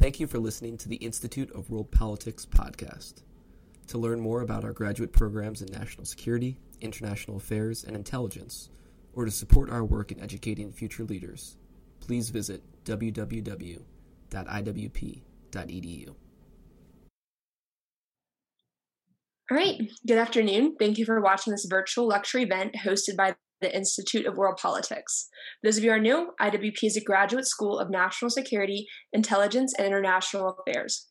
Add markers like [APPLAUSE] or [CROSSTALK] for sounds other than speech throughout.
Thank you for listening to the Institute of World Politics podcast. To learn more about our graduate programs in national security, international affairs, and intelligence, or to support our work in educating future leaders, please visit www.iwp.edu. All right, good afternoon. Thank you for watching this virtual lecture event hosted by the Institute of World Politics. For those of you who are new, IWP is a graduate school of national security, intelligence, and international affairs.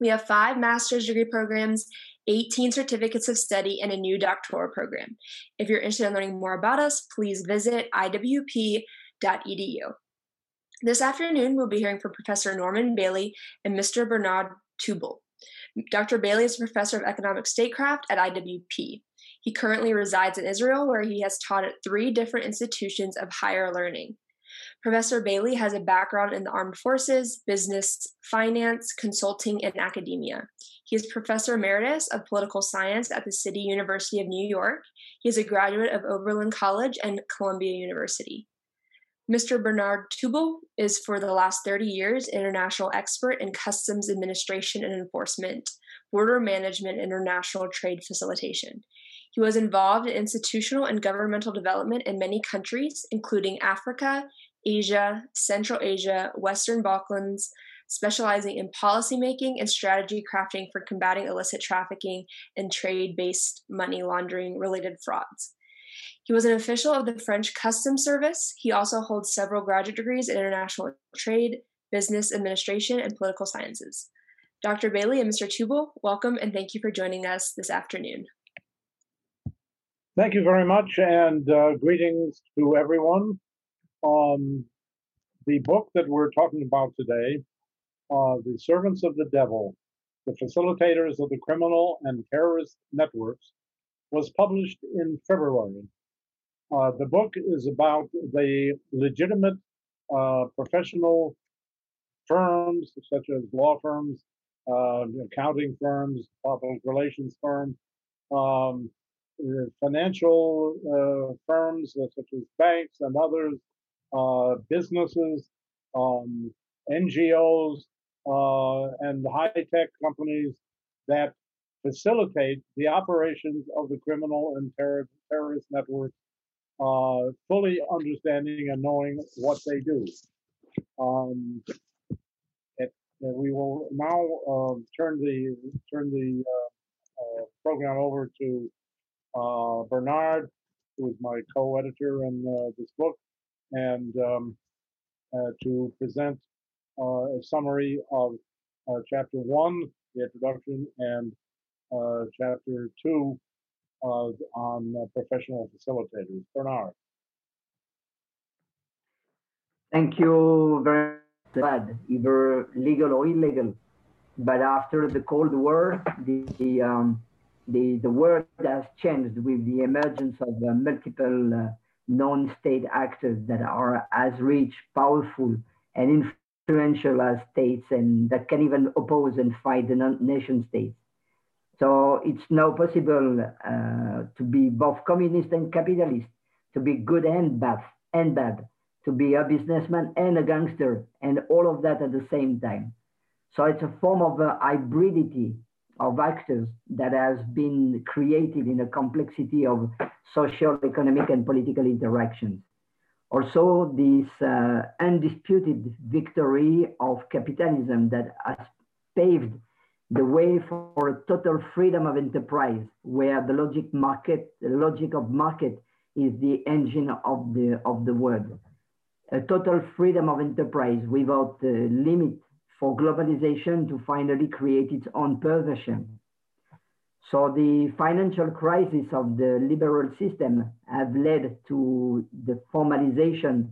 We have five master's degree programs, 18 certificates of study, and a new doctoral program. If you're interested in learning more about us, please visit iwp.edu. This afternoon, we'll be hearing from Professor Norman Bailey and Mr. Bernard Tubel. Dr. Bailey is a professor of economic statecraft at IWP. He currently resides in Israel, where he has taught at three different institutions of higher learning. Professor Bailey has a background in the armed forces, business, finance, consulting, and academia. He is professor emeritus of political science at the City University of New York. He is a graduate of Oberlin College and Columbia University. Mr. Bernard Tubel is for the last 30 years international expert in customs administration and enforcement, border management, international trade facilitation. He was involved in institutional and governmental development in many countries, including Africa, Asia, Central Asia, Western Balkans, specializing in policymaking and strategy crafting for combating illicit trafficking and trade based money laundering related frauds. He was an official of the French Customs Service. He also holds several graduate degrees in international trade, business administration, and political sciences. Dr. Bailey and Mr. Tubel, welcome and thank you for joining us this afternoon. Thank you very much, and uh, greetings to everyone. Um, the book that we're talking about today, uh, The Servants of the Devil, The Facilitators of the Criminal and Terrorist Networks, was published in February. Uh, the book is about the legitimate uh, professional firms, such as law firms, uh, accounting firms, public relations firms, um, financial uh, firms uh, such as banks and others, businesses, um, NGOs, and high tech companies that facilitate the operations of the criminal and terror, terrorist networks, uh, fully understanding and knowing what they do. Um, it, uh, we will now uh, turn the turn the program over to uh, Bernard, who is my co-editor in uh, this book, and um, uh, to present uh, a summary of uh, chapter one, the introduction, and chapter two on professional facilitators. Bernard. Thank you very much. Either legal or illegal. But after the Cold War, the, the um, the, the world has changed with the emergence of uh, multiple uh, non-state actors that are as rich, powerful, and influential as states, and that can even oppose and fight the nation states. So it's now possible uh, to be both communist and capitalist, to be good and bad, and bad, to be a businessman and a gangster, and all of that at the same time. So it's a form of uh, hybridity of actors that has been created in a complexity of social, economic, and political interactions. Also, this uh, undisputed victory of capitalism that has paved the way for a total freedom of enterprise, where the logic market, the logic of market is the engine of the of the world. A total freedom of enterprise without uh, limit for globalization to finally create its own perversion. So the financial crisis of the liberal system have led to the formalization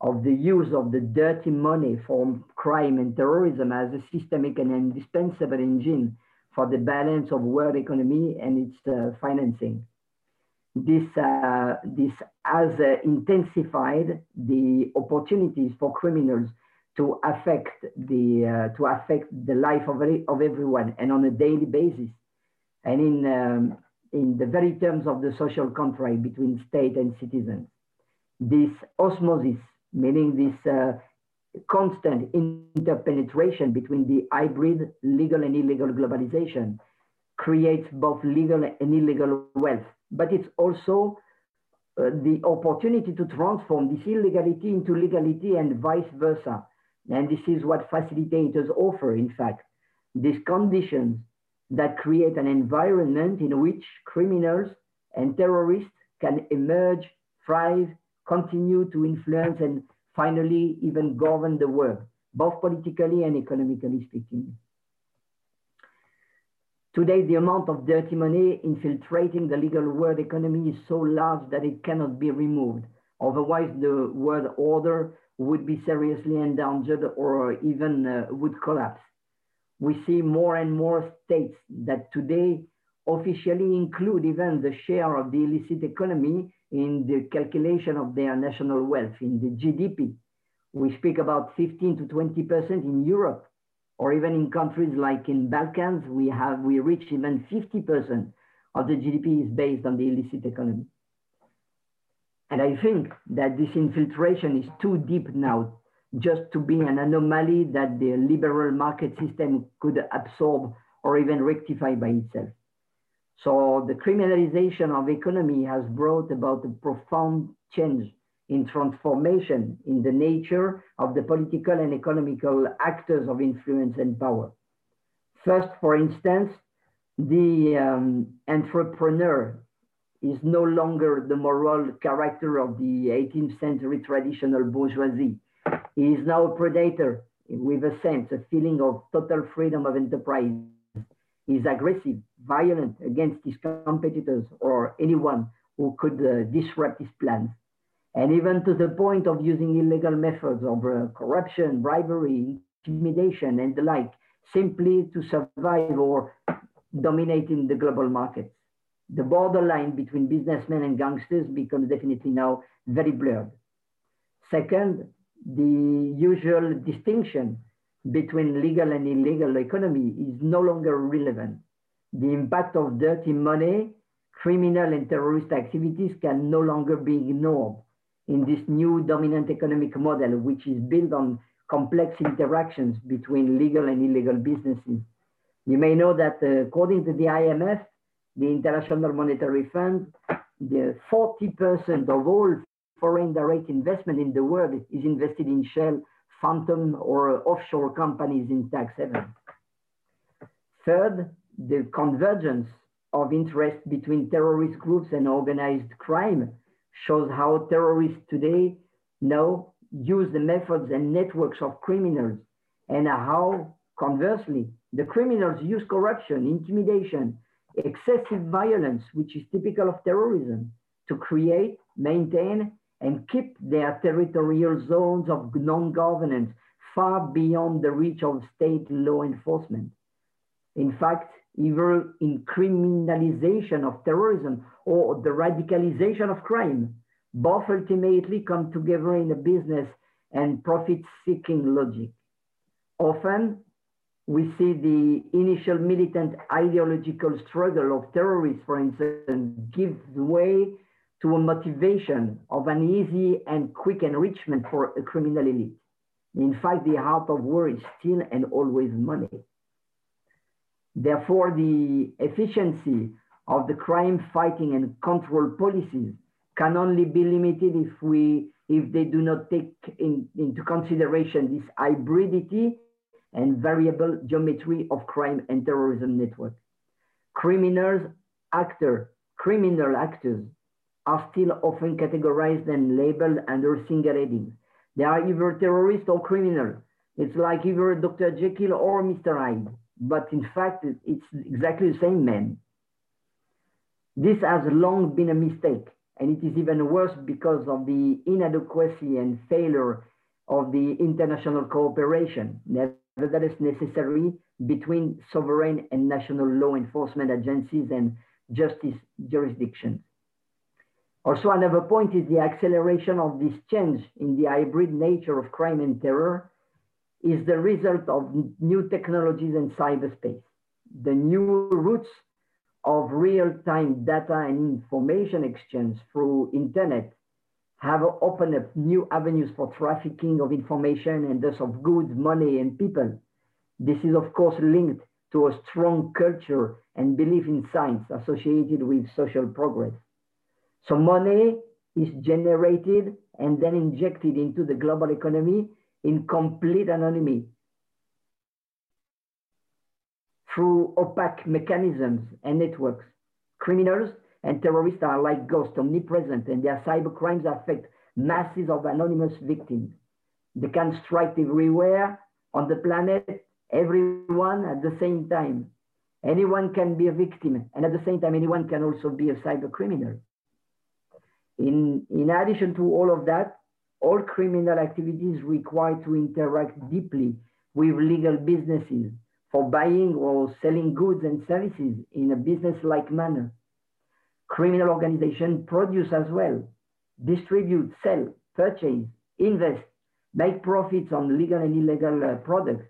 of the use of the dirty money for crime and terrorism as a systemic and indispensable engine for the balance of world economy and its uh, financing. This, uh, this has uh, intensified the opportunities for criminals to affect the uh, to affect the life of, of everyone and on a daily basis. And in um, in the very terms of the social contract between state and citizens this osmosis meaning this uh, constant interpenetration between the hybrid legal and illegal globalization creates both legal and illegal wealth, but it's also uh, the opportunity to transform this illegality into legality and vice versa. And this is what facilitators offer, in fact, these conditions that create an environment in which criminals and terrorists can emerge, thrive, continue to influence, and finally even govern the world, both politically and economically speaking. Today, the amount of dirty money infiltrating the legal world economy is so large that it cannot be removed. Otherwise, the world order would be seriously endangered or even uh, would collapse. We see more and more states that today officially include even the share of the illicit economy in the calculation of their national wealth, in the GDP. We speak about 15 to 20% in Europe, or even in countries like in Balkans, we have we reach even 50% of the GDP is based on the illicit economy. And I think that this infiltration is too deep now just to be an anomaly that the liberal market system could absorb or even rectify by itself. So the criminalization of economy has brought about a profound change in transformation in the nature of the political and economical actors of influence and power. First, for instance, the um, entrepreneur is no longer the moral character of the 18th century traditional bourgeoisie. He is now a predator with a sense, a feeling of total freedom of enterprise. He is aggressive, violent against his competitors or anyone who could uh, disrupt his plans and even to the point of using illegal methods of uh, corruption, bribery, intimidation, and the like, simply to survive or dominate in the global markets. The borderline between businessmen and gangsters becomes definitely now very blurred. Second, the usual distinction between legal and illegal economy is no longer relevant. The impact of dirty money, criminal and terrorist activities can no longer be ignored in this new dominant economic model, which is built on complex interactions between legal and illegal businesses. You may know that uh, according to the IMF, the International Monetary Fund, the 40% of all foreign direct investment in the world is invested in shell, phantom, or offshore companies in tax havens. Third, the convergence of interest between terrorist groups and organized crime shows how terrorists today now use the methods and networks of criminals and how conversely the criminals use corruption, intimidation, excessive violence, which is typical of terrorism, to create, maintain, and keep their territorial zones of non-governance far beyond the reach of state law enforcement. In fact, either in criminalization of terrorism or the radicalization of crime, both ultimately come together in a business and profit-seeking logic. Often, we see the initial militant ideological struggle of terrorists, for instance, give way to a motivation of an easy and quick enrichment for a criminal elite. In fact, the heart of war is still and always money. Therefore, the efficiency of the crime fighting and control policies can only be limited if we if they do not take in, into consideration this hybridity and variable geometry of crime and terrorism network. Criminals, actor, criminal actors are still often categorized and labeled under single headings. They are either terrorist or criminal. It's like either Dr. Jekyll or Mr. Hyde but in fact, it's exactly the same man. This has long been a mistake, and it is even worse because of the inadequacy and failure of the international cooperation, nevertheless necessary between sovereign and national law enforcement agencies and justice jurisdictions. Also, another point is the acceleration of this change in the hybrid nature of crime and terror is the result of new technologies in cyberspace. The new routes of real-time data and information exchange through internet have opened up new avenues for trafficking of information and thus of goods, money, and people. This is, of course, linked to a strong culture and belief in science associated with social progress. So money is generated and then injected into the global economy in complete anonymity through opaque mechanisms and networks. Criminals and terrorists are like ghosts, omnipresent, and their cyber crimes affect masses of anonymous victims. They can strike everywhere on the planet, everyone at the same time. Anyone can be a victim, and at the same time, anyone can also be a cyber criminal. In, in addition to all of that, all criminal activities require to interact deeply with legal businesses for buying or selling goods and services in a business-like manner. Criminal organization produce as well, distribute, sell, purchase, invest, make profits on legal and illegal uh, products.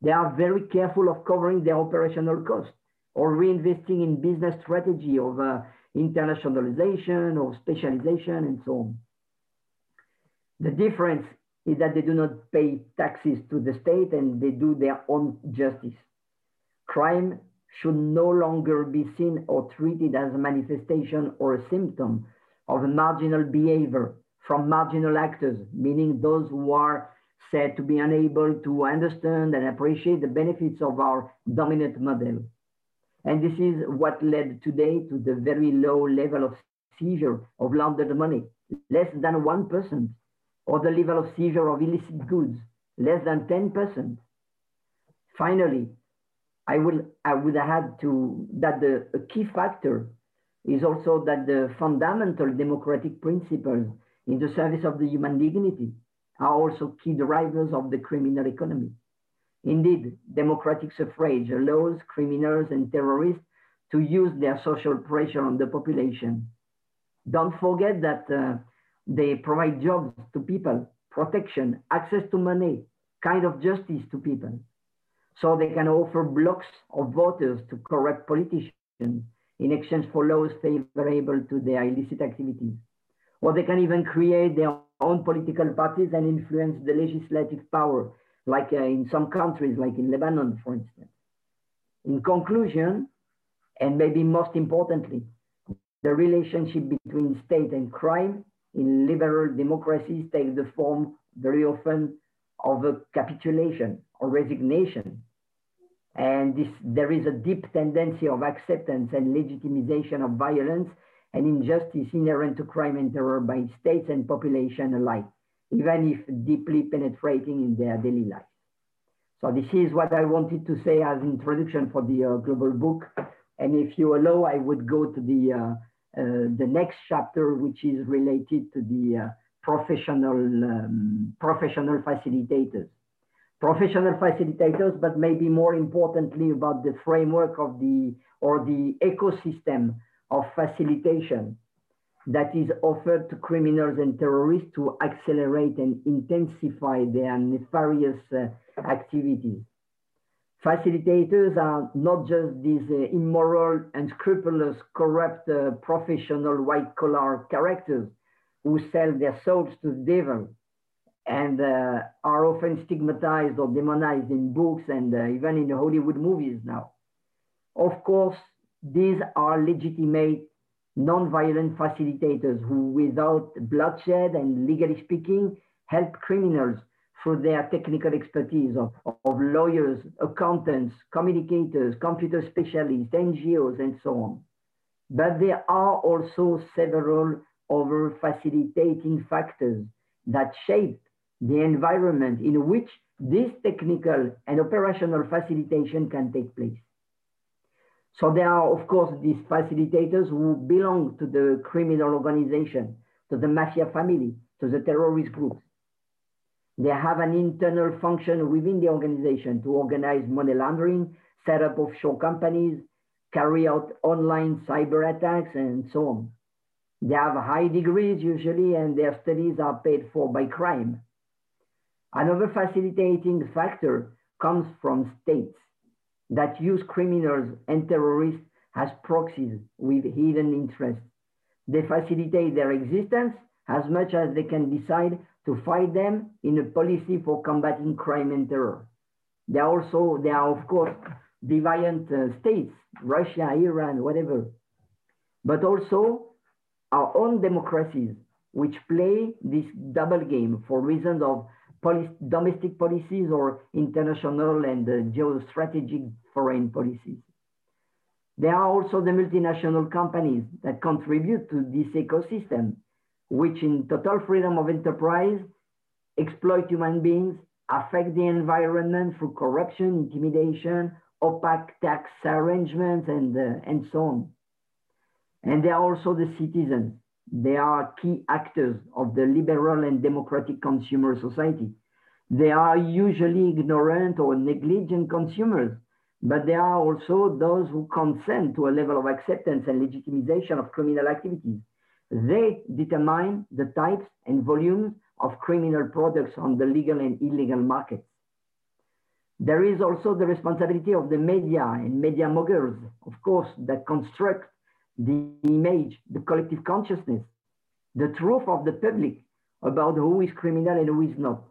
They are very careful of covering their operational costs or reinvesting in business strategy of uh, internationalization or specialization and so on. The difference is that they do not pay taxes to the state and they do their own justice. Crime should no longer be seen or treated as a manifestation or a symptom of a marginal behavior from marginal actors, meaning those who are said to be unable to understand and appreciate the benefits of our dominant model. And this is what led today to the very low level of seizure of laundered money, less than 1%, or the level of seizure of illicit goods, less than 10%. Finally, I will I would add to that the a key factor is also that the fundamental democratic principles in the service of the human dignity are also key drivers of the criminal economy. Indeed, democratic suffrage allows criminals and terrorists to use their social pressure on the population. Don't forget that uh, they provide jobs to people, protection, access to money, kind of justice to people. So they can offer blocks of voters to corrupt politicians in exchange for laws favorable to their illicit activities. Or they can even create their own political parties and influence the legislative power like uh, in some countries, like in Lebanon, for instance. In conclusion, and maybe most importantly, the relationship between state and crime in liberal democracies takes the form very often of a capitulation or resignation. And this, there is a deep tendency of acceptance and legitimization of violence and injustice inherent to crime and terror by states and population alike even if deeply penetrating in their daily life. So this is what I wanted to say as introduction for the uh, global book. And if you allow, I would go to the, uh, uh, the next chapter, which is related to the uh, professional, um, professional facilitators. Professional facilitators, but maybe more importantly about the framework of the, or the ecosystem of facilitation that is offered to criminals and terrorists to accelerate and intensify their nefarious uh, activities. Facilitators are not just these uh, immoral, unscrupulous, corrupt, uh, professional white collar characters who sell their souls to the devil and uh, are often stigmatized or demonized in books and uh, even in Hollywood movies now. Of course, these are legitimate non-violent facilitators who, without bloodshed and legally speaking, help criminals through their technical expertise of, of lawyers, accountants, communicators, computer specialists, NGOs, and so on. But there are also several other facilitating factors that shape the environment in which this technical and operational facilitation can take place. So there are, of course, these facilitators who belong to the criminal organization, to the mafia family, to the terrorist groups. They have an internal function within the organization to organize money laundering, set up offshore companies, carry out online cyber attacks, and so on. They have high degrees usually, and their studies are paid for by crime. Another facilitating factor comes from states that use criminals and terrorists as proxies with hidden interests. They facilitate their existence as much as they can decide to fight them in a policy for combating crime and terror. There are also, there are of course, deviant uh, states, Russia, Iran, whatever, but also our own democracies, which play this double game for reasons of domestic policies or international and uh, geostrategic foreign policies. There are also the multinational companies that contribute to this ecosystem, which in total freedom of enterprise exploit human beings, affect the environment through corruption, intimidation, opaque tax arrangements, and, uh, and so on. And there are also the citizens. They are key actors of the liberal and democratic consumer society. They are usually ignorant or negligent consumers, but they are also those who consent to a level of acceptance and legitimization of criminal activities. They determine the types and volumes of criminal products on the legal and illegal markets. There is also the responsibility of the media and media moguls, of course, that construct the image, the collective consciousness, the truth of the public about who is criminal and who is not,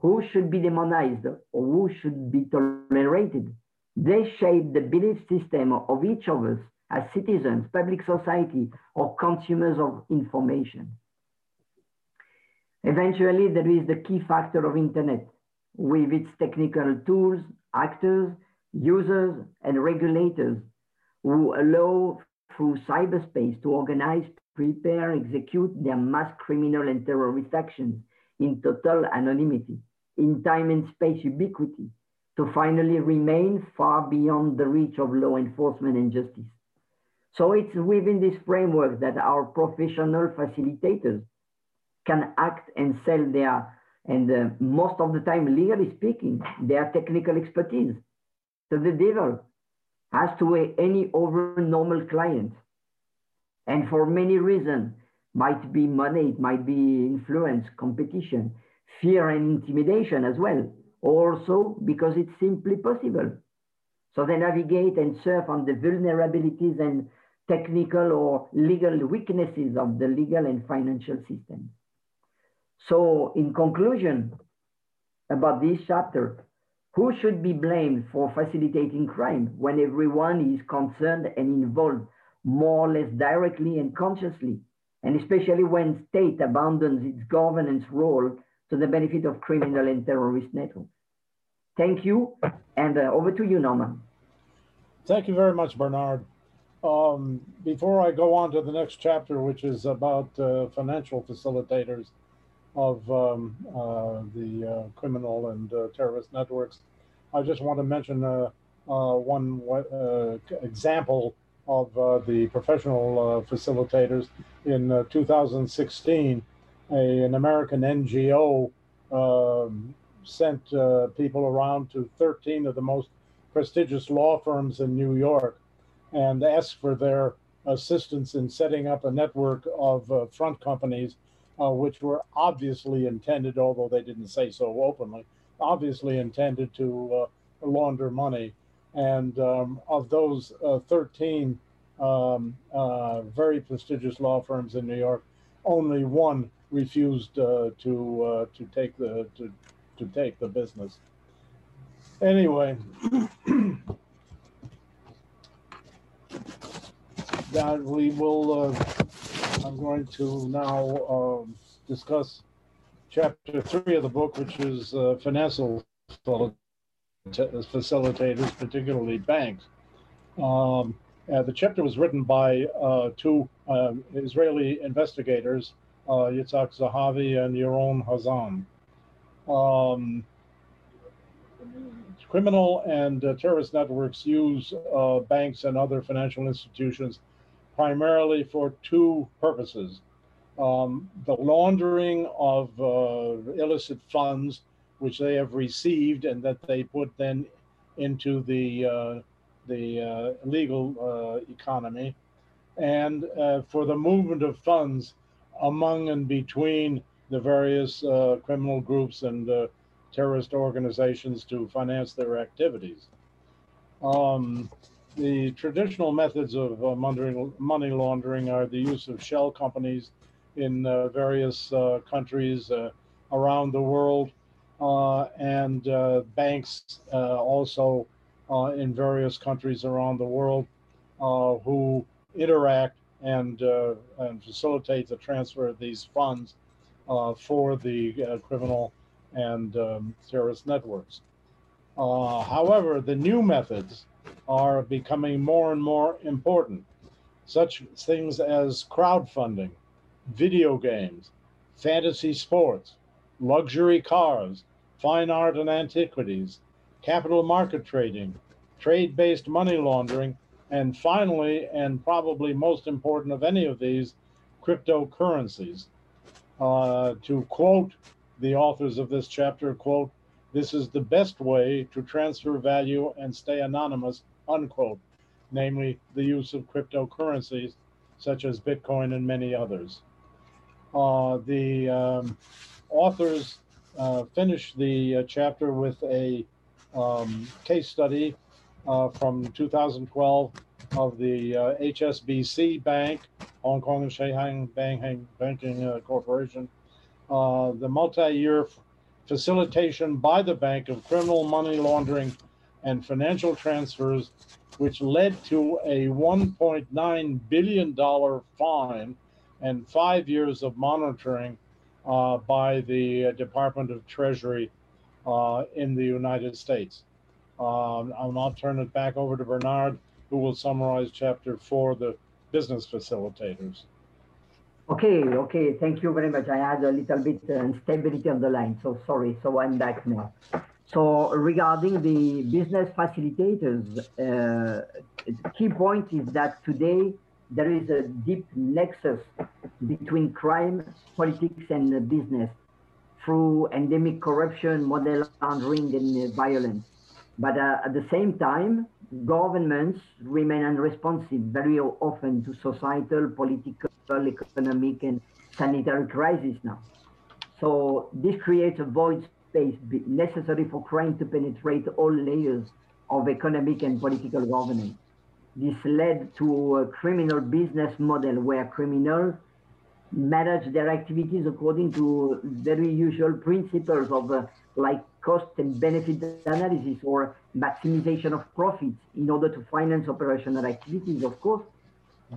who should be demonized or who should be tolerated. They shape the belief system of each of us as citizens, public society, or consumers of information. Eventually, there is the key factor of internet with its technical tools, actors, users, and regulators who allow through cyberspace to organize, prepare, execute their mass criminal and terrorist actions in total anonymity, in time and space ubiquity, to finally remain far beyond the reach of law enforcement and justice. So it's within this framework that our professional facilitators can act and sell their, and uh, most of the time, legally speaking, their technical expertise to the devil as to any over normal client. And for many reasons, might be money, it might be influence, competition, fear and intimidation as well. Also because it's simply possible. So they navigate and surf on the vulnerabilities and technical or legal weaknesses of the legal and financial system. So in conclusion about this chapter, who should be blamed for facilitating crime when everyone is concerned and involved more or less directly and consciously, and especially when state abandons its governance role to the benefit of criminal and terrorist networks. Thank you, and uh, over to you, Norman. Thank you very much, Bernard. Um, before I go on to the next chapter, which is about uh, financial facilitators, of um, uh, the uh, criminal and uh, terrorist networks. I just want to mention one example of the professional facilitators. In 2016, a, an American NGO um, sent people around to 13 of the most prestigious law firms in New York and asked for their assistance in setting up a network of uh, front companies uh, which were obviously intended, although they didn't say so openly, obviously intended to uh, launder money. And um, of those uh, 13 um, uh, very prestigious law firms in New York, only one refused uh, to uh, to take the to, to take the business. Anyway. [CLEARS THROAT] that we will I'm going to now um, discuss chapter three of the book, which is uh, financial facilitators, particularly banks. Um, the chapter was written by uh, two uh, Israeli investigators, uh, Yitzhak Zahavi and Yaron Hazan. Um, criminal and uh, terrorist networks use uh, banks and other financial institutions primarily for two purposes. Um, the laundering of uh, illicit funds, which they have received and that they put then into the, uh, the uh, legal uh, economy, and uh, for the movement of funds among and between the various uh, criminal groups and terrorist organizations to finance their activities. Um, the traditional methods of uh, money laundering are the use of shell companies in uh, various uh, countries uh, around the world, and banks also in various countries around the world who interact and, and facilitate the transfer of these funds for the criminal and um, terrorist networks. however, the new methods are becoming more and more important such things as crowdfunding, video games, fantasy sports, luxury cars, fine art and antiquities, capital market trading, trade based money laundering, and finally, and probably most important of any of these, cryptocurrencies. Uh, to quote the authors of this chapter, quote, this is the best way to transfer value and stay anonymous, unquote namely the use of cryptocurrencies such as Bitcoin and many others. Uh, the um, authors uh, finished the uh, chapter with a um, case study uh, from 2012 of the HSBC uh, Bank, Hong Kong and Shanghai Banking, Banking uh, Corporation, the multi-year facilitation by the bank of criminal money laundering and financial transfers which led to a $1.9 billion fine and five years of monitoring uh, by the Department of Treasury uh, in the United States. Um, I'll now turn it back over to Bernard, who will summarize chapter four, the business facilitators. Okay, okay, thank you very much. I had a little bit uh, instability on the line, so sorry. So I'm back now. So regarding the business facilitators, uh, key point is that today there is a deep nexus between crime, politics, and business through endemic corruption, money laundering, and violence. But uh, at the same time, governments remain unresponsive very often to societal, political, economic, and sanitary crisis now. So this creates a void space necessary for crime to penetrate all layers of economic and political governance. This led to a criminal business model where criminals manage their activities according to very usual principles of uh, like cost and benefit analysis or maximization of profits in order to finance operational activities, of course,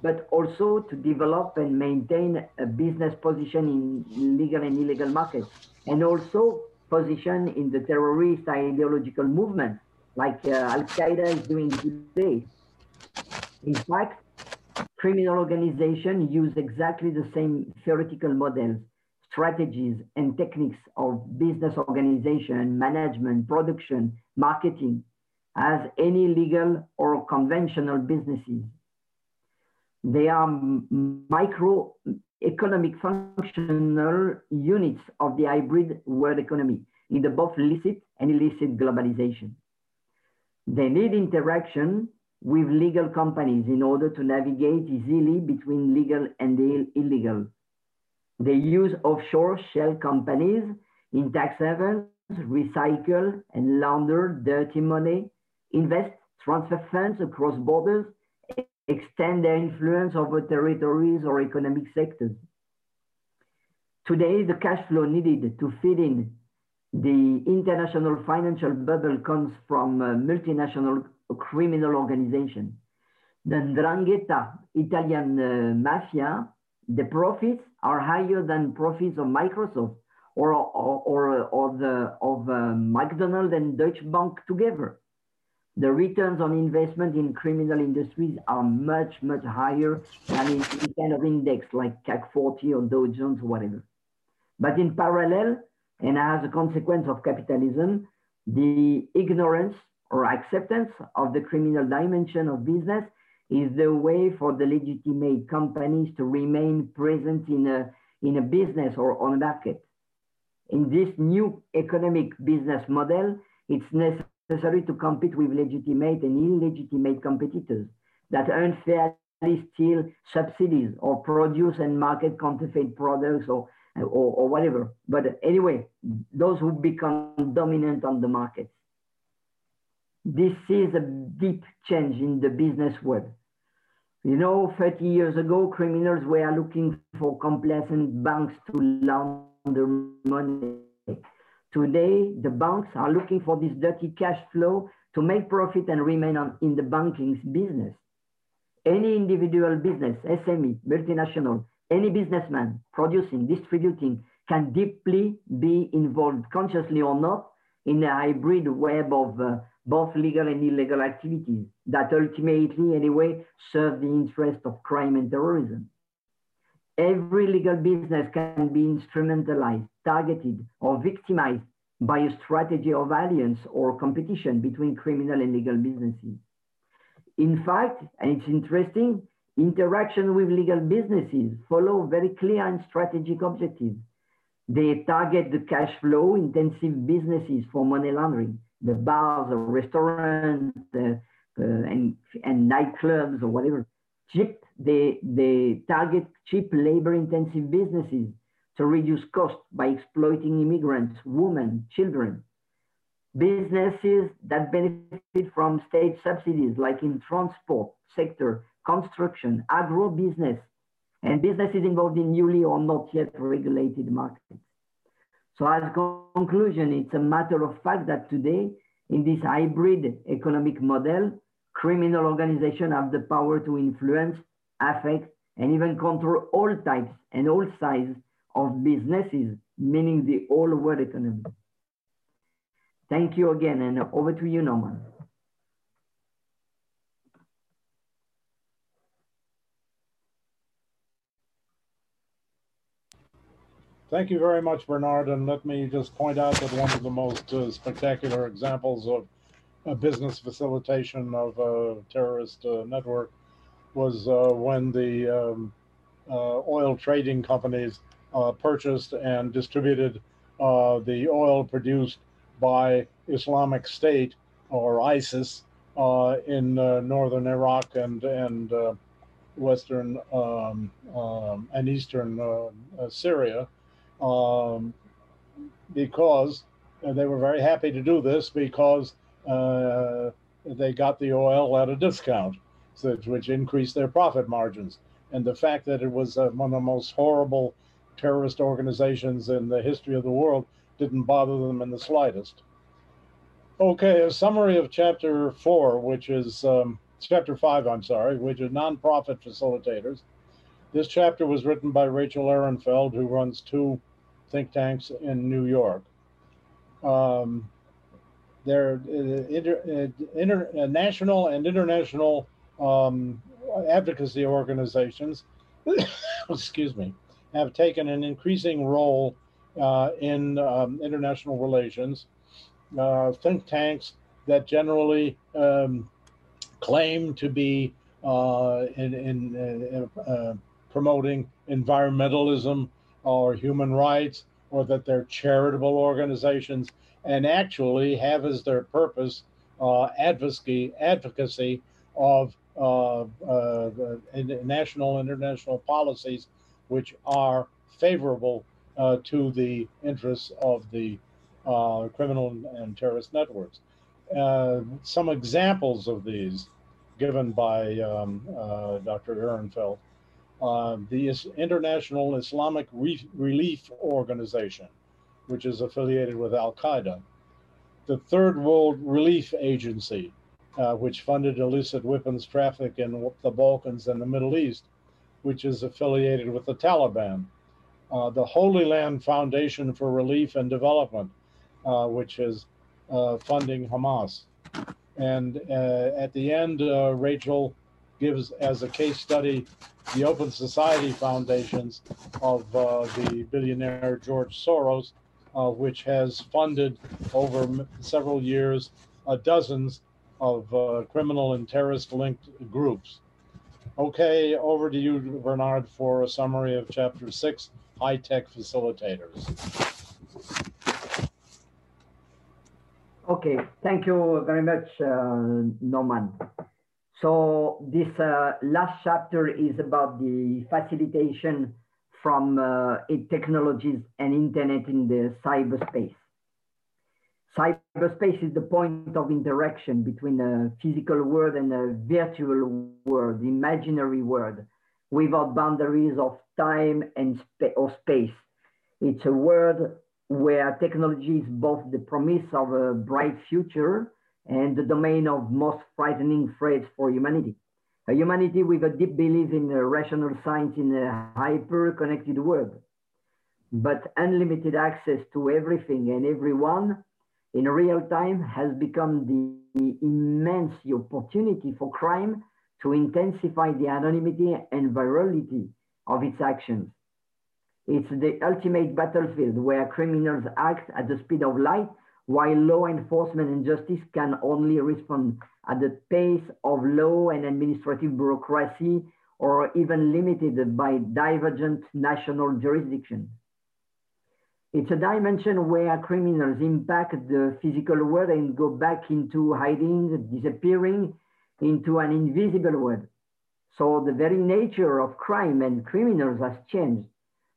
but also to develop and maintain a business position in legal and illegal markets, and also position in the terrorist ideological movement, like uh, Al Qaeda is doing today. In fact, criminal organizations use exactly the same theoretical models, strategies, and techniques of business organization, management, production, marketing as any legal or conventional businesses. They are micro economic functional units of the hybrid world economy in the both licit and illicit globalization. They need interaction with legal companies in order to navigate easily between legal and illegal. They use offshore shell companies in tax havens, recycle and launder dirty money, invest, transfer funds across borders, extend their influence over territories or economic sectors. Today, the cash flow needed to feed in the international financial bubble comes from multinational criminal organizations. The Ndrangheta Italian uh, mafia, the profits are higher than profits of Microsoft or, or, or, or the, of uh, McDonald's and Deutsche Bank together the returns on investment in criminal industries are much, much higher than in any kind of index like CAC 40 or Dow Jones whatever. But in parallel, and as a consequence of capitalism, the ignorance or acceptance of the criminal dimension of business is the way for the legitimate companies to remain present in a, in a business or on a market. In this new economic business model, it's necessary necessary to compete with legitimate and illegitimate competitors that unfairly steal subsidies or produce and market counterfeit products or, or, or whatever. But anyway, those who become dominant on the market. This is a deep change in the business world. You know, 30 years ago, criminals were looking for complacent banks to launder money. Today, the banks are looking for this dirty cash flow to make profit and remain on, in the banking business. Any individual business, SME, multinational, any businessman producing, distributing can deeply be involved, consciously or not, in a hybrid web of uh, both legal and illegal activities that ultimately, anyway, serve the interest of crime and terrorism. Every legal business can be instrumentalized, targeted, or victimized by a strategy of alliance or competition between criminal and legal businesses. In fact, and it's interesting, interaction with legal businesses follow very clear and strategic objectives. They target the cash flow intensive businesses for money laundering, the bars or restaurants uh, uh, and, and nightclubs or whatever. Cheap, they, they target cheap labor intensive businesses to reduce costs by exploiting immigrants, women, children. Businesses that benefit from state subsidies like in transport sector, construction, agro business, and businesses involved in newly or not yet regulated markets. So as conclusion, it's a matter of fact that today, in this hybrid economic model, criminal organizations have the power to influence, affect, and even control all types and all sizes of businesses, meaning the whole world economy. Thank you again, and over to you, Norman. Thank you very much, Bernard. And let me just point out that one of the most uh, spectacular examples of a business facilitation of a terrorist uh, network was uh, when the um, uh, oil trading companies uh, purchased and distributed uh, the oil produced by Islamic State or ISIS in northern Iraq and and western um, um, and eastern Syria um, because they were very happy to do this because uh, they got the oil at a discount, which increased their profit margins. And the fact that it was uh, one of the most horrible terrorist organizations in the history of the world didn't bother them in the slightest. Okay, a summary of chapter four, which is um, chapter five, I'm sorry, which is nonprofit facilitators. This chapter was written by Rachel Ehrenfeld, who runs two think tanks in New York. Um, they're uh, inter, uh, inter, uh, national and international um, advocacy organizations, [COUGHS] excuse me, have taken an increasing role uh, in um, international relations. Uh, think tanks that generally um, claim to be uh, in, in promoting environmentalism or human rights or that they're charitable organizations and actually have as their purpose uh, advocacy advocacy of uh, uh, national and international policies which are favorable uh, to the interests of the uh, criminal and terrorist networks. Uh, some examples of these given by um, Dr. Ehrenfeld uh, the International Islamic Re- Relief Organization, which is affiliated with Al Qaeda, the Third World Relief Agency, uh, which funded illicit weapons traffic in the Balkans and the Middle East, which is affiliated with the Taliban, uh, the Holy Land Foundation for Relief and Development, uh, which is uh, funding Hamas. And uh, at the end, Rachel gives as a case study the Open Society Foundations of uh, the billionaire George Soros, uh, which has funded over several years uh, dozens of uh, criminal and terrorist linked groups. Okay, over to you, Bernard, for a summary of Chapter 6 High Tech Facilitators. Okay, thank you very much, uh, Norman. So this uh, last chapter is about the facilitation from uh, technologies and internet in the cyberspace. Cyberspace is the point of interaction between a physical world and a virtual world, imaginary world, without boundaries of time and spa or space. It's a world where technology is both the promise of a bright future and the domain of most frightening threats for humanity. A humanity with a deep belief in rational science in a hyper-connected world. But unlimited access to everything and everyone in real time has become the immense opportunity for crime to intensify the anonymity and virality of its actions. It's the ultimate battlefield where criminals act at the speed of light while law enforcement and justice can only respond at the pace of law and administrative bureaucracy or even limited by divergent national jurisdiction. It's a dimension where criminals impact the physical world and go back into hiding, disappearing into an invisible world. So the very nature of crime and criminals has changed.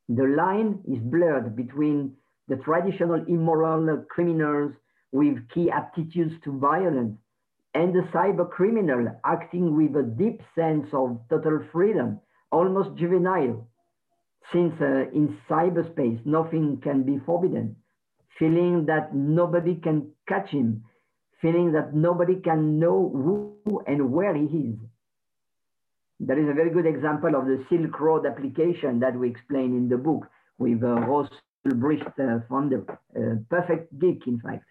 The line is blurred between the traditional immoral criminals with key aptitudes to violence and the cyber criminal acting with a deep sense of total freedom, almost juvenile, since uh, in cyberspace nothing can be forbidden, feeling that nobody can catch him, feeling that nobody can know who and where he is. There is a very good example of the Silk Road application that we explain in the book with uh, Ulbricht uh, founder, uh, perfect geek, in fact.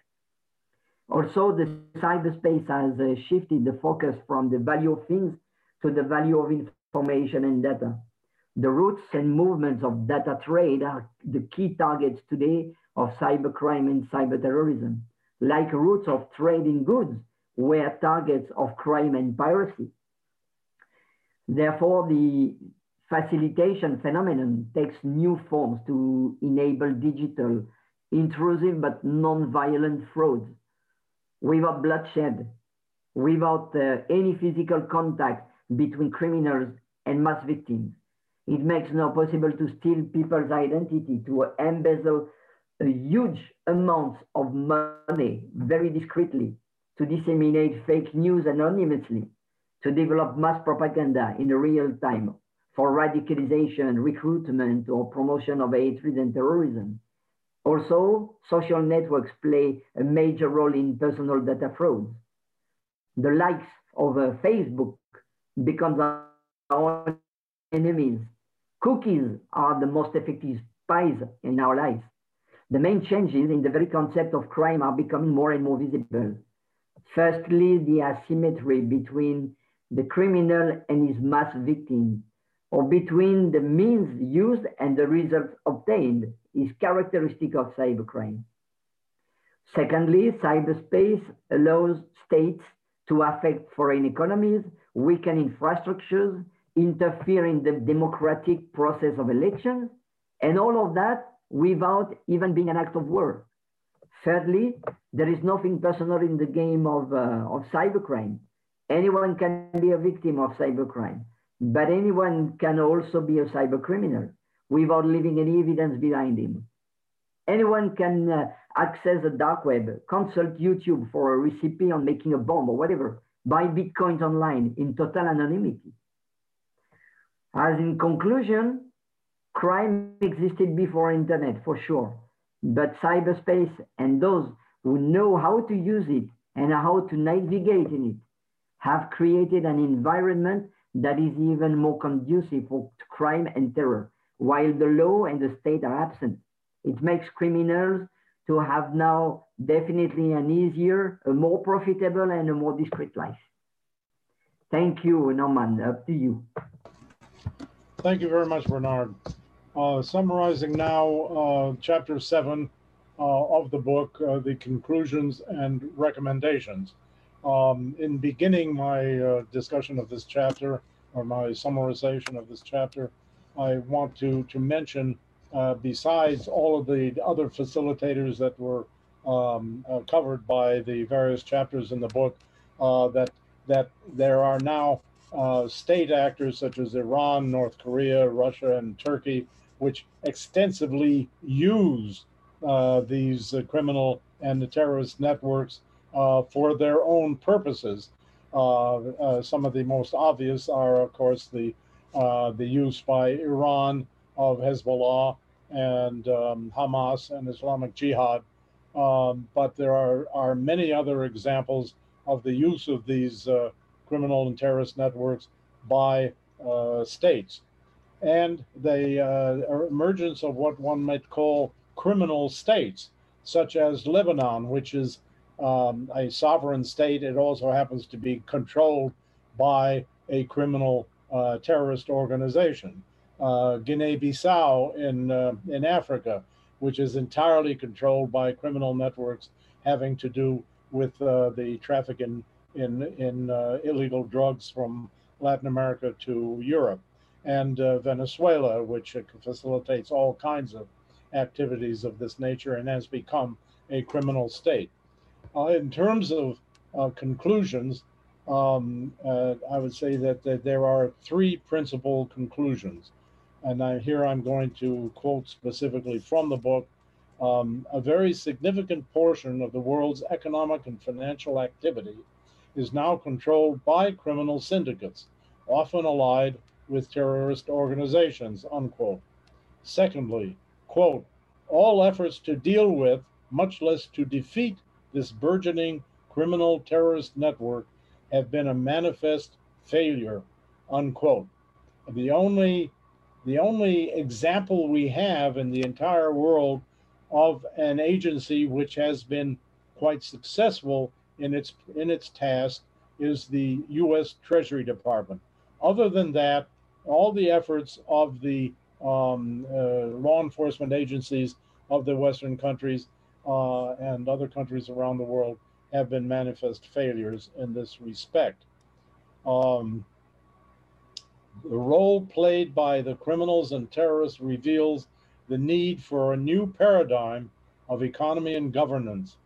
Also, the cyberspace has uh, shifted the focus from the value of things to the value of information and data. The routes and movements of data trade are the key targets today of cybercrime and cyberterrorism, like routes of trade in goods were targets of crime and piracy. Therefore, the facilitation phenomenon takes new forms to enable digital, intrusive but non-violent frauds without bloodshed, without uh, any physical contact between criminals and mass victims. It makes now possible to steal people's identity, to embezzle a huge amounts of money very discreetly, to disseminate fake news anonymously, to develop mass propaganda in real time for radicalization, recruitment, or promotion of hatred and terrorism. Also, social networks play a major role in personal data fraud. The likes of uh, Facebook becomes our enemies. Cookies are the most effective spies in our lives. The main changes in the very concept of crime are becoming more and more visible. Firstly, the asymmetry between the criminal and his mass victim or between the means used and the results obtained is characteristic of cybercrime. Secondly, cyberspace allows states to affect foreign economies, weaken infrastructures, interfere in the democratic process of elections, and all of that without even being an act of war. Thirdly, there is nothing personal in the game of, uh, of cybercrime. Anyone can be a victim of cybercrime. But anyone can also be a cybercriminal without leaving any evidence behind him. Anyone can uh, access the dark web, consult YouTube for a recipe on making a bomb or whatever, buy bitcoins online in total anonymity. As in conclusion, crime existed before internet for sure, but cyberspace and those who know how to use it and how to navigate in it have created an environment that is even more conducive for crime and terror, while the law and the state are absent. It makes criminals to have now definitely an easier, a more profitable and a more discreet life. Thank you, Norman, up to you. Thank you very much, Bernard. Uh, summarizing now uh, chapter seven uh, of the book, uh, the conclusions and recommendations. Um, in beginning my uh, discussion of this chapter, or my summarization of this chapter, I want to, to mention, besides all of the other facilitators that were um, covered by the various chapters in the book, that, that there are now uh, state actors such as Iran, North Korea, Russia, and Turkey, which extensively use uh, these criminal and the terrorist networks uh, for their own purposes. Uh, uh, some of the most obvious are, of course, the uh, the use by Iran of Hezbollah and um, Hamas and Islamic Jihad. Um, but there are, are many other examples of the use of these uh, criminal and terrorist networks by uh, states. And the uh, emergence of what one might call criminal states, such as Lebanon, which is um, a sovereign state. It also happens to be controlled by a criminal uh, terrorist organization. Uh, Guinea-Bissau in uh, in Africa, which is entirely controlled by criminal networks having to do with uh, the traffic in in, in uh, illegal drugs from Latin America to Europe, and uh, Venezuela, which facilitates all kinds of activities of this nature and has become a criminal state. Uh, in terms of uh, conclusions, um, uh, I would say that, that, there are three principal conclusions. And I, here I'm going to quote specifically from the book. Um, a very significant portion of the world's economic and financial activity is now controlled by criminal syndicates, often allied with terrorist organizations, unquote. Secondly, quote, all efforts to deal with, much less to defeat this burgeoning criminal terrorist network have been a manifest failure, unquote. The only the only example we have in the entire world of an agency which has been quite successful in its in its task is the U.S. Treasury Department. Other than that, all the efforts of the um, uh, law enforcement agencies of the Western countries uh, and other countries around the world have been manifest failures in this respect. Um, the role played by the criminals and terrorists reveals the need for a new paradigm of economy and governance.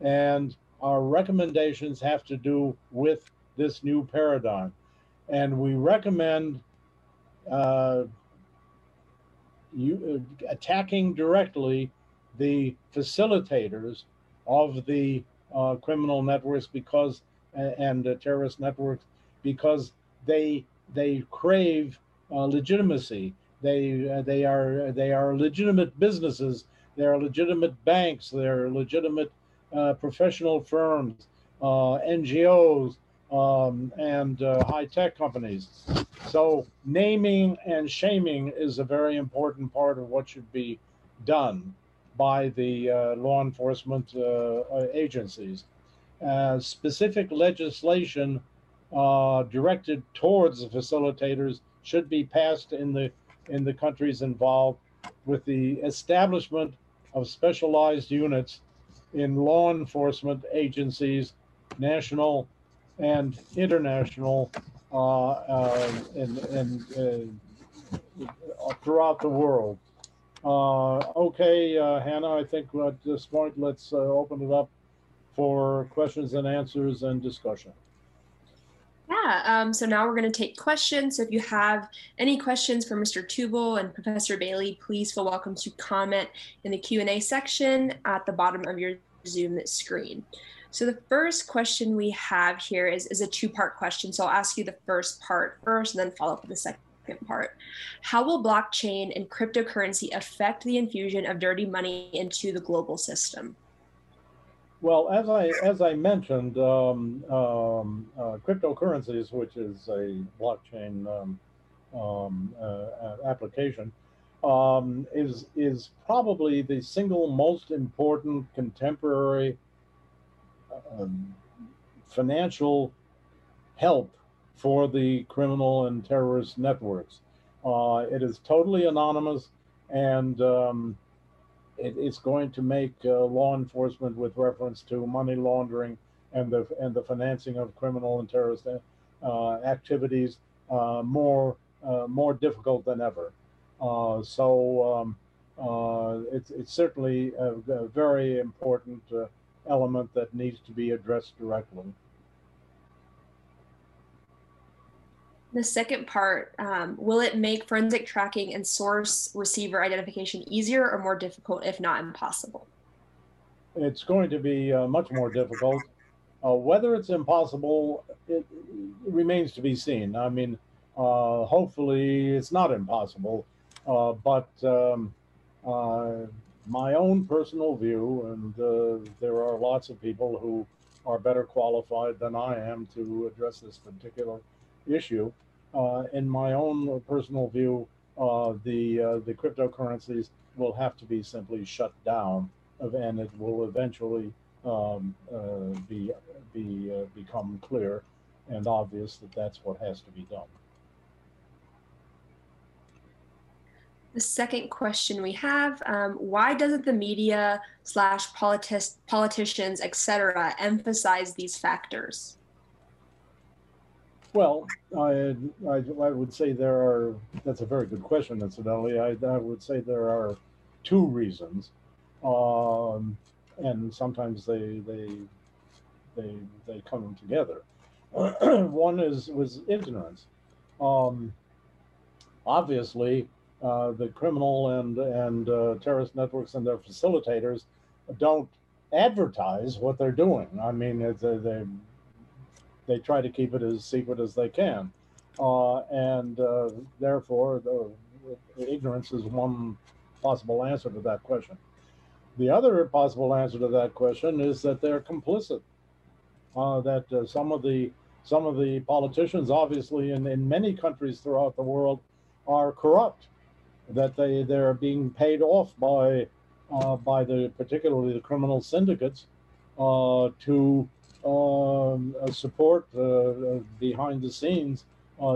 And our recommendations have to do with this new paradigm. And we recommend uh, you, uh, attacking directly the facilitators of the uh, criminal networks because and terrorist networks because they they crave uh, legitimacy. They uh, they are they are legitimate businesses. They are legitimate banks. They are legitimate uh, professional firms, uh, NGOs, um, and high tech companies. So naming and shaming is a very important part of what should be done by the uh, law enforcement uh, uh agencies. Uh, specific legislation uh, directed towards the facilitators should be passed in the in the countries involved with the establishment of specialized units in law enforcement agencies, national and international, uh, uh, and, and uh, throughout the world. Uh, okay, uh, Hannah, I think at this point, let's uh, open it up for questions and answers and discussion. Yeah, um, so now we're going to take questions. So if you have any questions for Mr. Tubal and Professor Bailey, please feel welcome to comment in the Q&A section at the bottom of your Zoom screen. So the first question we have here is, is a two-part question. So I'll ask you the first part first and then follow up with the second part. How will blockchain and cryptocurrency affect the infusion of dirty money into the global system? Well, as I as I mentioned, um, um, uh, cryptocurrencies, which is a blockchain um, um uh, application, um, is is probably the single most important contemporary um, financial help for the criminal and terrorist networks. Uh, it is totally anonymous, and it, it's going to make uh, law enforcement with reference to money laundering and the and the financing of criminal and terrorist uh, activities uh, more uh, more difficult than ever. Uh, so um, it's it's certainly a, a very important element that needs to be addressed directly. The second part, um, will it make forensic tracking and source receiver identification easier or more difficult, if not impossible? it's going to be uh, much more difficult. Uh, whether it's impossible, it, it, remains to be seen. I mean, uh, hopefully, it's not impossible, uh, but um, uh, my own personal view, and uh, there are lots of people who are better qualified than I am to address this particular issue. In my own personal view, the the cryptocurrencies will have to be simply shut down and it will eventually um, uh, be be uh, become clear and obvious that that's what has to be done. The second question we have: um, Why doesn't the media slash politi- politicians, etc., emphasize these factors? Well, I, I, I would say there are. That's a very good question, incidentally. I, I would say there are two reasons um, and sometimes they they they they come together. [CLEARS THROAT] One is was ignorance. Um, obviously, uh, the criminal and and uh, terrorist networks and their facilitators don't advertise what they're doing. I mean, they they, try to keep it as secret as they can, uh, and uh, therefore, the, ignorance is one possible answer to that question. The other possible answer to that question is that they're complicit. Uh, that uh, some of the some of the politicians, obviously, in, in many countries throughout the world, are corrupt. That they they're being paid off by uh, by the particularly the criminal syndicates uh, to support uh, behind the scenes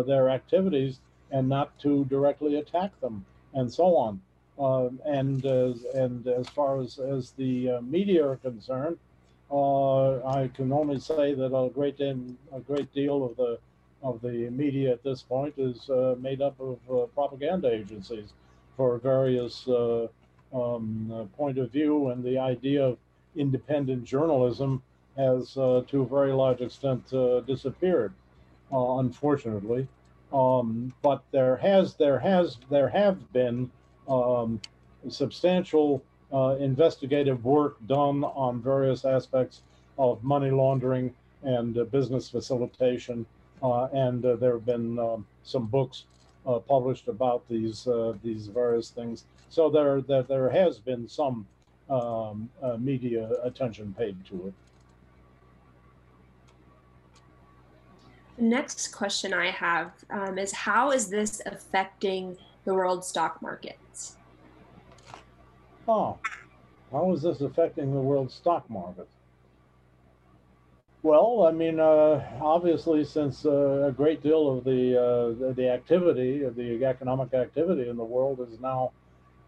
their activities and not to directly attack them and so on. Um, and uh, and as far as as the uh, media are concerned, uh, I can only say that a great a great deal of the of the media at this point is made up of propaganda agencies for various um, point of view, and the idea of independent journalism has, uh, to a very large extent, uh, disappeared, uh, unfortunately. Um, but there has there has there have been um, substantial uh, investigative work done on various aspects of money laundering and uh, business facilitation. Uh, and there have been um, some books published about these these various things. So there, there, there has been some um, media attention paid to it. Next question I have um, is how is this affecting the world stock markets. Oh, how is this affecting the world stock market? Well, I mean, uh, obviously, since uh, a great deal of the, uh, the activity, the economic activity in the world is now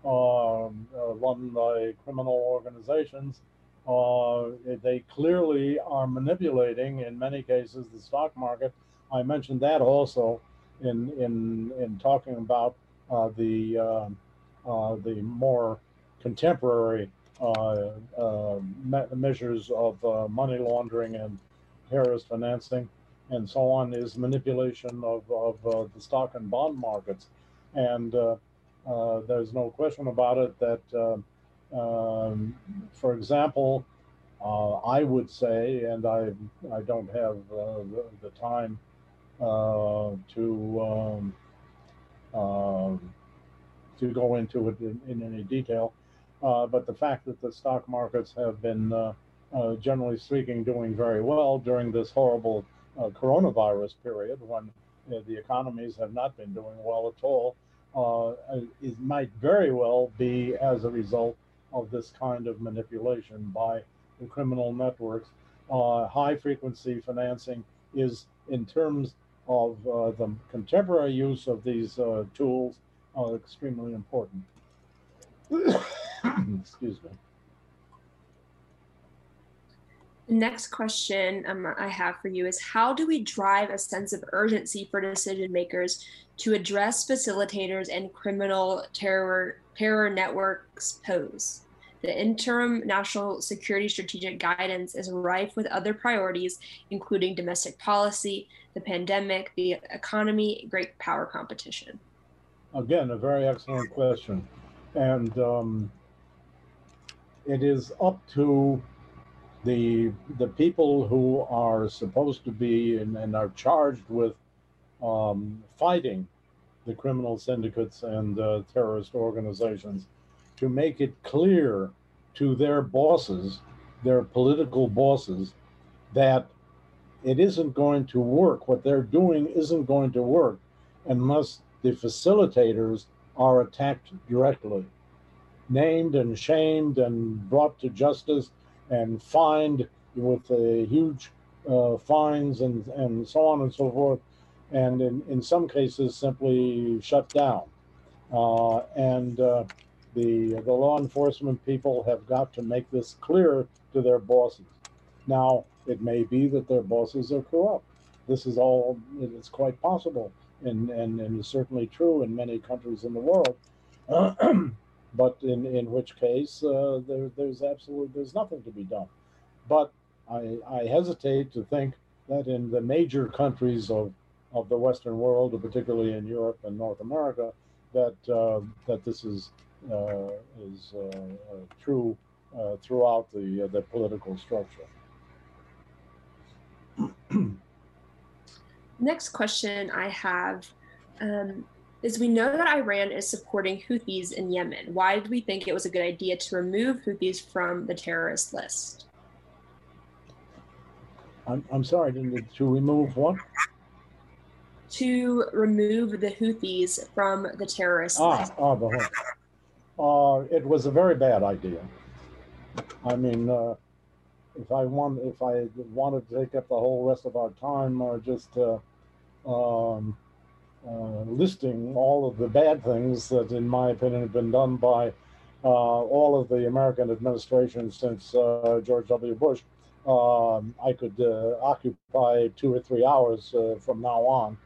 um, run by criminal organizations, uh, they clearly are manipulating, in many cases, the stock market. I mentioned that also in in in talking about uh, the um, uh, the more contemporary uh, me- measures of money laundering and terrorist financing and so on is manipulation of, of the stock and bond markets. And there's no question about it that, um, for example, uh, I would say, and I I don't have uh, the, the, time uh, to um, um, to go into it in, in any detail. Uh, but the fact that the stock markets have been, uh, uh, generally speaking, doing very well during this horrible coronavirus period when the economies have not been doing well at all, it might very well be as a result of this kind of manipulation by the criminal networks. high frequency financing is, in terms of uh, the contemporary use of these uh, tools are extremely important. [COUGHS] Excuse me. Next question um, I have for you is How do we drive a sense of urgency for decision makers to address facilitators and criminal terror, terror networks pose? The interim national security strategic guidance is rife with other priorities, including domestic policy, the pandemic, the economy, great power competition. Again, a very excellent question. And um, it is up to the the people who are supposed to be and, and are charged with um, fighting the criminal syndicates and uh, terrorist organizations to make it clear to their bosses, their political bosses, that it isn't going to work. What they're doing isn't going to work unless the facilitators are attacked directly, named and shamed and brought to justice and fined with huge uh, fines and, and so on and so forth, and in, in some cases simply shut down. Uh, and uh, the, the law enforcement people have got to make this clear to their bosses. Now, it may be that their bosses are corrupt. This is all, it's quite possible and, and, and is certainly true in many countries in the world. [CLEARS THROAT] but in, in which case uh, there, there's absolutely there's nothing to be done. But I, I hesitate to think that in the major countries of, of the Western world, particularly in Europe and North America, that uh, that this is uh, is uh, uh, true uh, throughout the the political structure. [CLEARS THROAT] Next question I have um, is we know that Iran is supporting Houthis in Yemen. Why did we think it was a good idea to remove Houthis from the terrorist list? I'm, I'm sorry, to remove what? To remove the Houthis from the terrorist ah, list. Ah, the, uh, it was a very bad idea. I mean, uh, if I want, if I wanted to take up the whole rest of our time, or just uh, um, uh, listing all of the bad things that, in my opinion, have been done by uh, all of the American administration since uh, George W. Bush, um, I could uh, occupy two or three hours uh, from now on.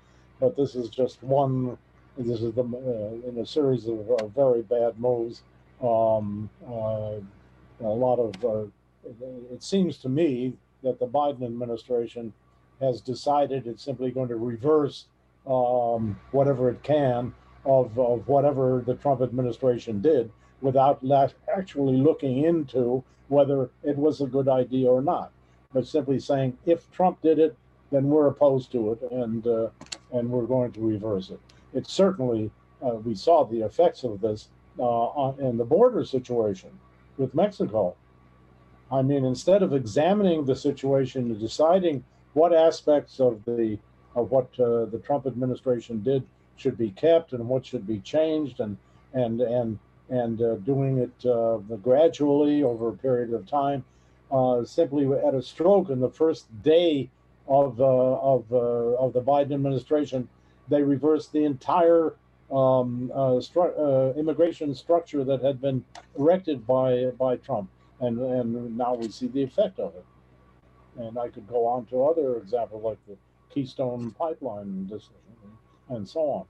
But this is just one. This is the in a series of very bad moves. Um, a lot of. It, it seems to me that the Biden administration has decided it's simply going to reverse um, whatever it can of, of whatever the Trump administration did without actually looking into whether it was a good idea or not, but simply saying if Trump did it, then we're opposed to it and uh, and we're going to reverse it. It certainly uh, we saw the effects of this uh, on, in the border situation with Mexico. I mean, instead of examining the situation and deciding what aspects of the of what uh, the Trump administration did should be kept and what should be changed, and and and and uh, doing it uh, gradually over a period of time. Uh, simply at a stroke in the first day of uh, of uh, of the Biden administration, they reversed the entire um, stru- immigration structure that had been erected by by Trump, and and now we see the effect of it. And I could go on to other examples like the Keystone Pipeline decision, and so on.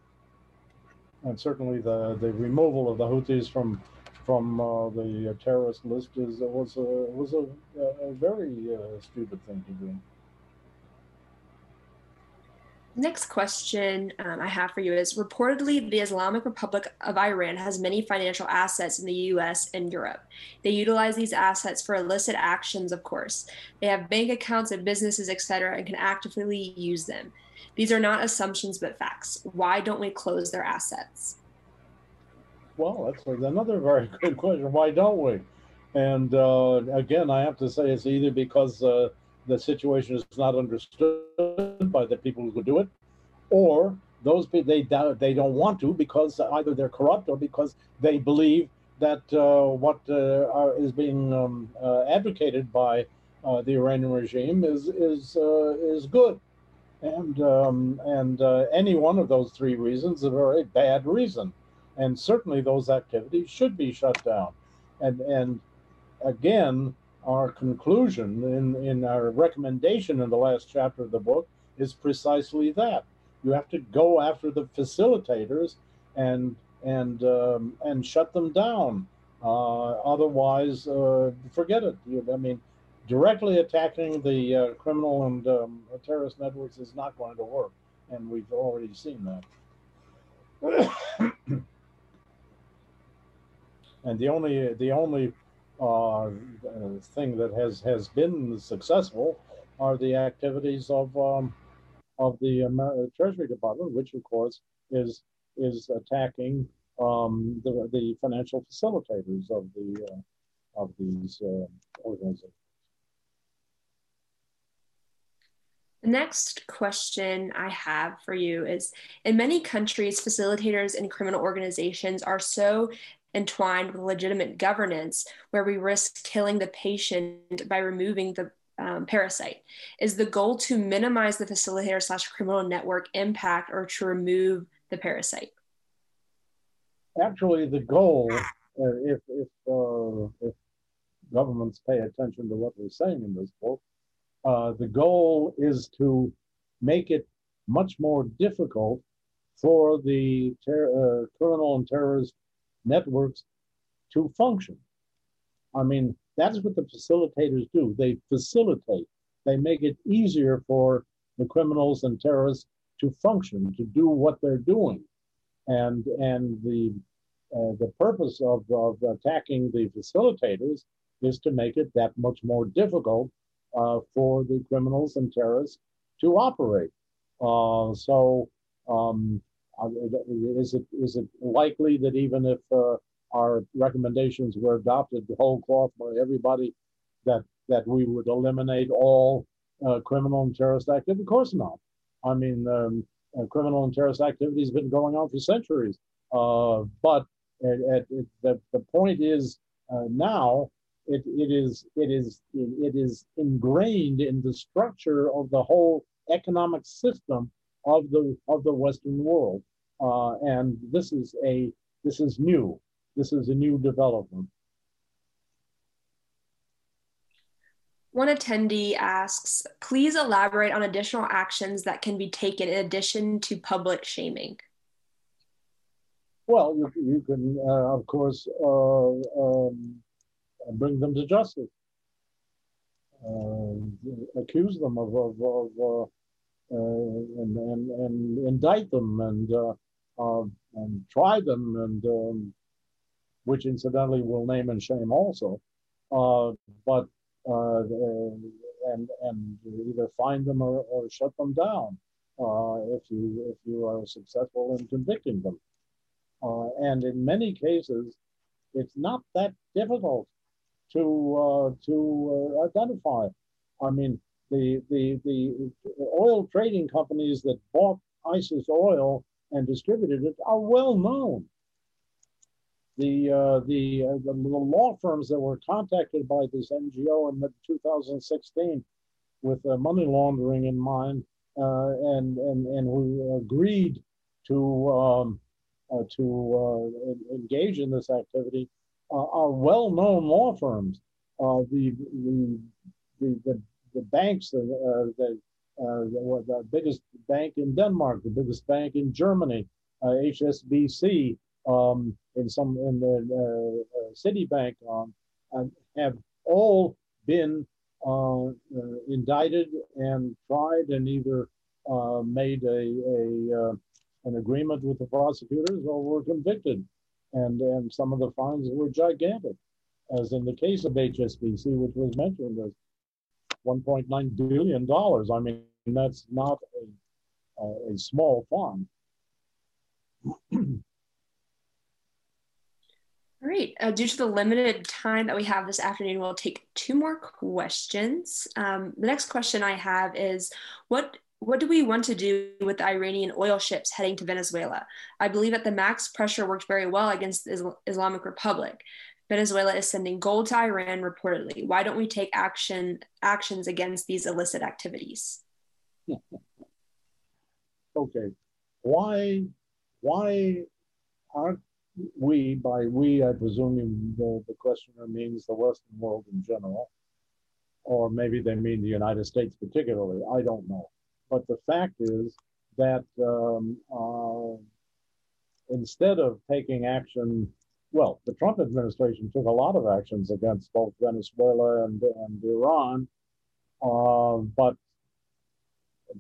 And certainly the, the removal of the Houthis from from uh, the terrorist list is was a was a, a very uh, stupid thing to do. Next question um, I have for you is reportedly, the Islamic Republic of Iran has many financial assets in the US and Europe. They utilize these assets for illicit actions, of course. They have bank accounts and businesses, etc., and can actively use them. These are not assumptions but facts. Why don't we close their assets? Well, that's another very [LAUGHS] good question. Why don't we? And uh, again, I have to say it's either because uh, the situation is not understood by the people who do it, or those they they don't want to because either they're corrupt or because they believe that uh, what uh, is being um, uh, advocated by uh, the Iranian regime is is uh, is good, and um, and uh, any one of those three reasons is a very bad reason, and certainly those activities should be shut down, and and again our conclusion in, in our recommendation in the last chapter of the book is precisely that. You have to go after the facilitators and and um, and shut them down. Uh, otherwise, uh, forget it. You, I mean, directly attacking the uh, criminal and um, terrorist networks is not going to work, and we've already seen that. [COUGHS] and the only the only uh, thing that has has been successful are the activities of um, of the Amer- Treasury Department, which of course is is attacking um, the the financial facilitators of the uh, of these uh, organizations. The next question I have for you is In many countries, facilitators and criminal organizations are so entwined with legitimate governance where we risk killing the patient by removing the um, parasite. Is the goal to minimize the facilitator slash criminal network impact or to remove the parasite? Actually, the goal, uh, if, if, uh, if governments pay attention to what we're saying in this book, uh, the goal is to make it much more difficult for the ter- uh, criminal and terrorist networks to function. I mean, that's what the facilitators do. They facilitate, they make it easier for the criminals and terrorists to function, to do what they're doing. And, and the, uh, the purpose of, of attacking the facilitators is to make it that much more difficult uh, for the criminals and terrorists to operate. Uh, so, um, uh, is it is it likely that even if uh, our recommendations were adopted the whole cloth by everybody, that that we would eliminate all uh, criminal and terrorist activity? Of course not. I mean, um, uh, criminal and terrorist activity has been going on for centuries. but at, the, the point is now it, it is it is it is ingrained in the structure of the whole economic system of the of the Western world, uh, and this is a this is new. This is a new development. One attendee asks, please elaborate on additional actions that can be taken in addition to public shaming. Well, you, you can, uh, of course, uh, um, bring them to justice. Uh, accuse them of, of, of uh, uh, and, and, and indict them and uh, uh, and try them and um, which incidentally will name and shame also. Uh, but and and either find them or, or shut them down if you if you are successful in convicting them. and in many cases, it's not that difficult to uh, to uh, identify. I mean, the the the oil trading companies that bought ISIS oil and distributed it are well known. The uh, the, uh, the, law firms that were contacted by this NGO in 2016 with uh, money laundering in mind uh, and and and who agreed to um, to engage in this activity uh, are well-known law firms. Uh, the, the, the, the, the banks, uh, the, the, the, biggest bank in Denmark, the biggest bank in Germany, HSBC, um, in some in the uh, Citibank, um, have all been uh, uh, indicted and tried and either made a, a an agreement with the prosecutors or were convicted and and some of the fines were gigantic, as in the case of HSBC, which was mentioned as 1.9 billion dollars. I mean, that's not a, a small fine. [CLEARS THROAT] All right. Uh, due to the limited time that we have this afternoon, we'll take two more questions. Um, the next question I have is What what do we want to do with the Iranian oil ships heading to Venezuela? I believe that the max pressure worked very well against the Islamic Republic. Venezuela is sending gold to Iran reportedly. Why don't we take action actions against these illicit activities? [LAUGHS] okay. Why why aren't we by we I presume the, the questioner means the Western world in general, or maybe they mean the United States particularly. I don't know but the fact is that um, uh, instead of taking action, well, the Trump administration took a lot of actions against both Venezuela and, and Iran, uh, but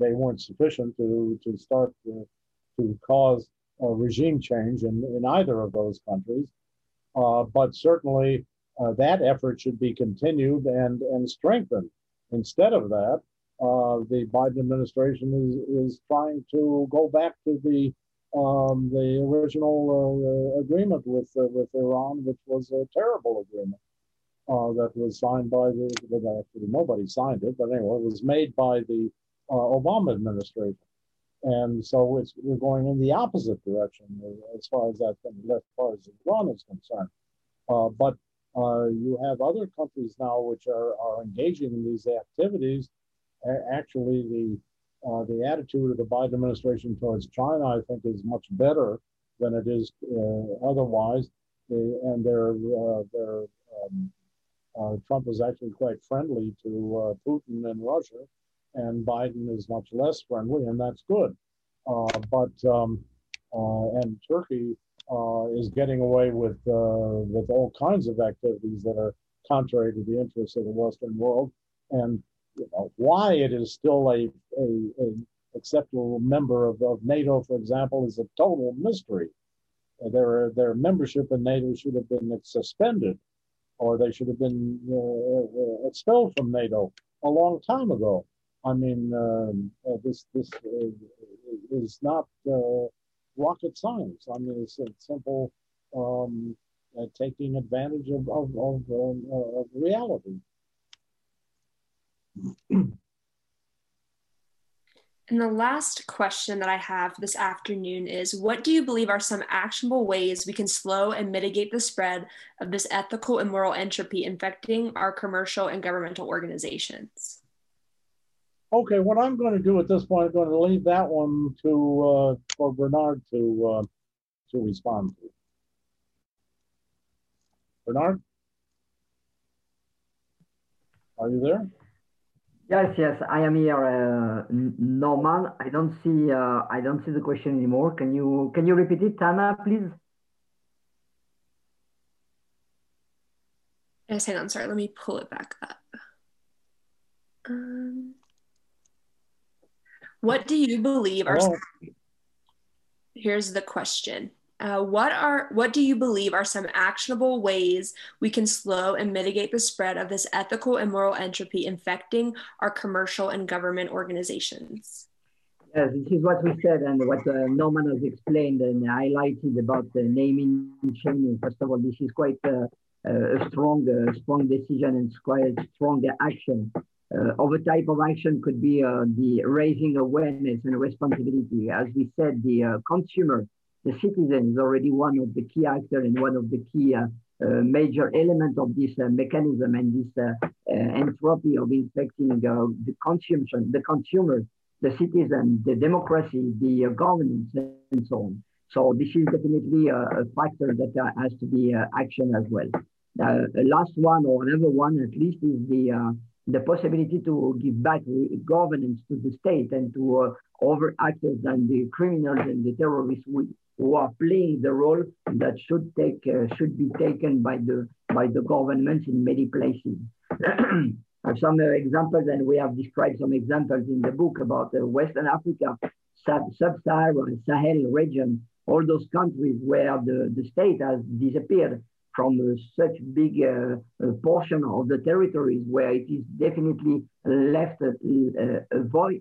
they weren't sufficient to, to start to, to cause a regime change in, in either of those countries. Uh, but certainly uh, that effort should be continued and, and strengthened. Instead of that, uh, the Biden administration is, is trying to go back to the um, the original uh, agreement with uh, with Iran, which was a terrible agreement uh, that was signed by the well, actually nobody signed it, but anyway, it was made by the uh, Obama administration, and so it's we're going in the opposite direction as far as that as far as Iran is concerned. Uh, but uh, you have other countries now which are, are engaging in these activities. Actually, the uh, the attitude of the Biden administration towards China, I think, is much better than it is uh, otherwise. They, and they're, uh, um, uh, Trump is actually quite friendly to Putin and Russia, and Biden is much less friendly, and that's good. Uh, but um, and Turkey is getting away with with all kinds of activities that are contrary to the interests of the Western world, and you know, why it is still a, a, a acceptable member of, of NATO, for example, is a total mystery. Uh, their, their membership in NATO should have been suspended or they should have been uh, uh expelled from NATO a long time ago. I mean, um, uh, this, this uh, is not uh, rocket science. I mean, it's simple um, taking advantage of, of, of, um, of reality. And the last question that I have this afternoon is What do you believe are some actionable ways we can slow and mitigate the spread of this ethical and moral entropy infecting our commercial and governmental organizations? Okay, what I'm going to do at this point, I'm going to leave that one to uh, for Bernard to uh, to respond to. Bernard, are you there? Yes, yes, I am here, uh, Norman. I don't see, uh, I don't see the question anymore. Can you, can you repeat it, Tana, please? Yes, hang on. Sorry, let me pull it back up. Um, what do you believe are? Oh. Here's the question. Uh, what are what do you believe are some actionable ways we can slow and mitigate the spread of this ethical and moral entropy infecting our commercial and government organizations? Yes, this is what we said and what uh, Norman has explained and highlighted about the naming and shaming. First of all, this is quite uh, a strong, uh, strong decision and quite a strong action. Uh, other type of action could be uh, the raising awareness and responsibility. As we said, the uh, consumer the citizen is already one of the key actors and one of the key uh, uh, major elements of this uh, mechanism and this uh, uh, entropy of infecting uh, the consumption, the consumer, the citizen, the democracy, the governance, and so on. So this is definitely a, a factor that has to be action as well. the last one or another one at least is the the possibility to give back governance to the state and to over actors and the criminals and the terrorists who, who are playing the role that should take uh, should be taken by the by the governments in many places. [CLEARS THROAT] some uh, examples, and we have described some examples in the book about uh, Western Africa, Sub-Saharan, Sahel region, all those countries where the, the state has disappeared from uh, such big uh, uh, portion of the territories where it is definitely left void,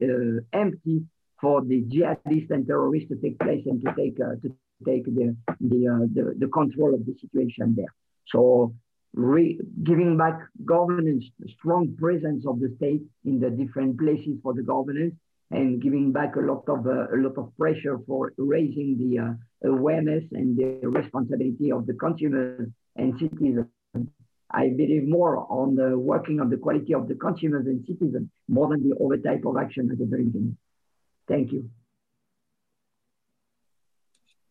empty for the jihadists and terrorists to take place and to take to take the the, the, the control of the situation there. So re- giving back governance, strong presence of the state in the different places for the governance, and giving back a lot of uh, a lot of pressure for raising the uh, awareness and the responsibility of the consumers and citizens. I believe more on the working on the quality of the consumers and citizens more than the other type of action at the very beginning. Thank you.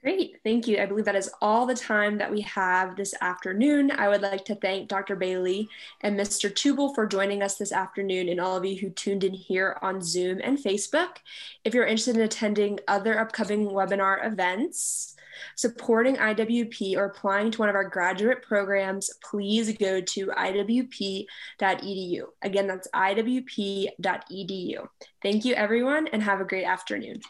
Great, thank you. I believe that is all the time that we have this afternoon. I would like to thank Dr. Bailey and Mr. Tubal for joining us this afternoon and all of you who tuned in here on Zoom and Facebook. If you're interested in attending other upcoming webinar events, supporting IWP or applying to one of our graduate programs, please go to iwp.edu. Again, that's iwp.edu. Thank you, everyone, and have a great afternoon.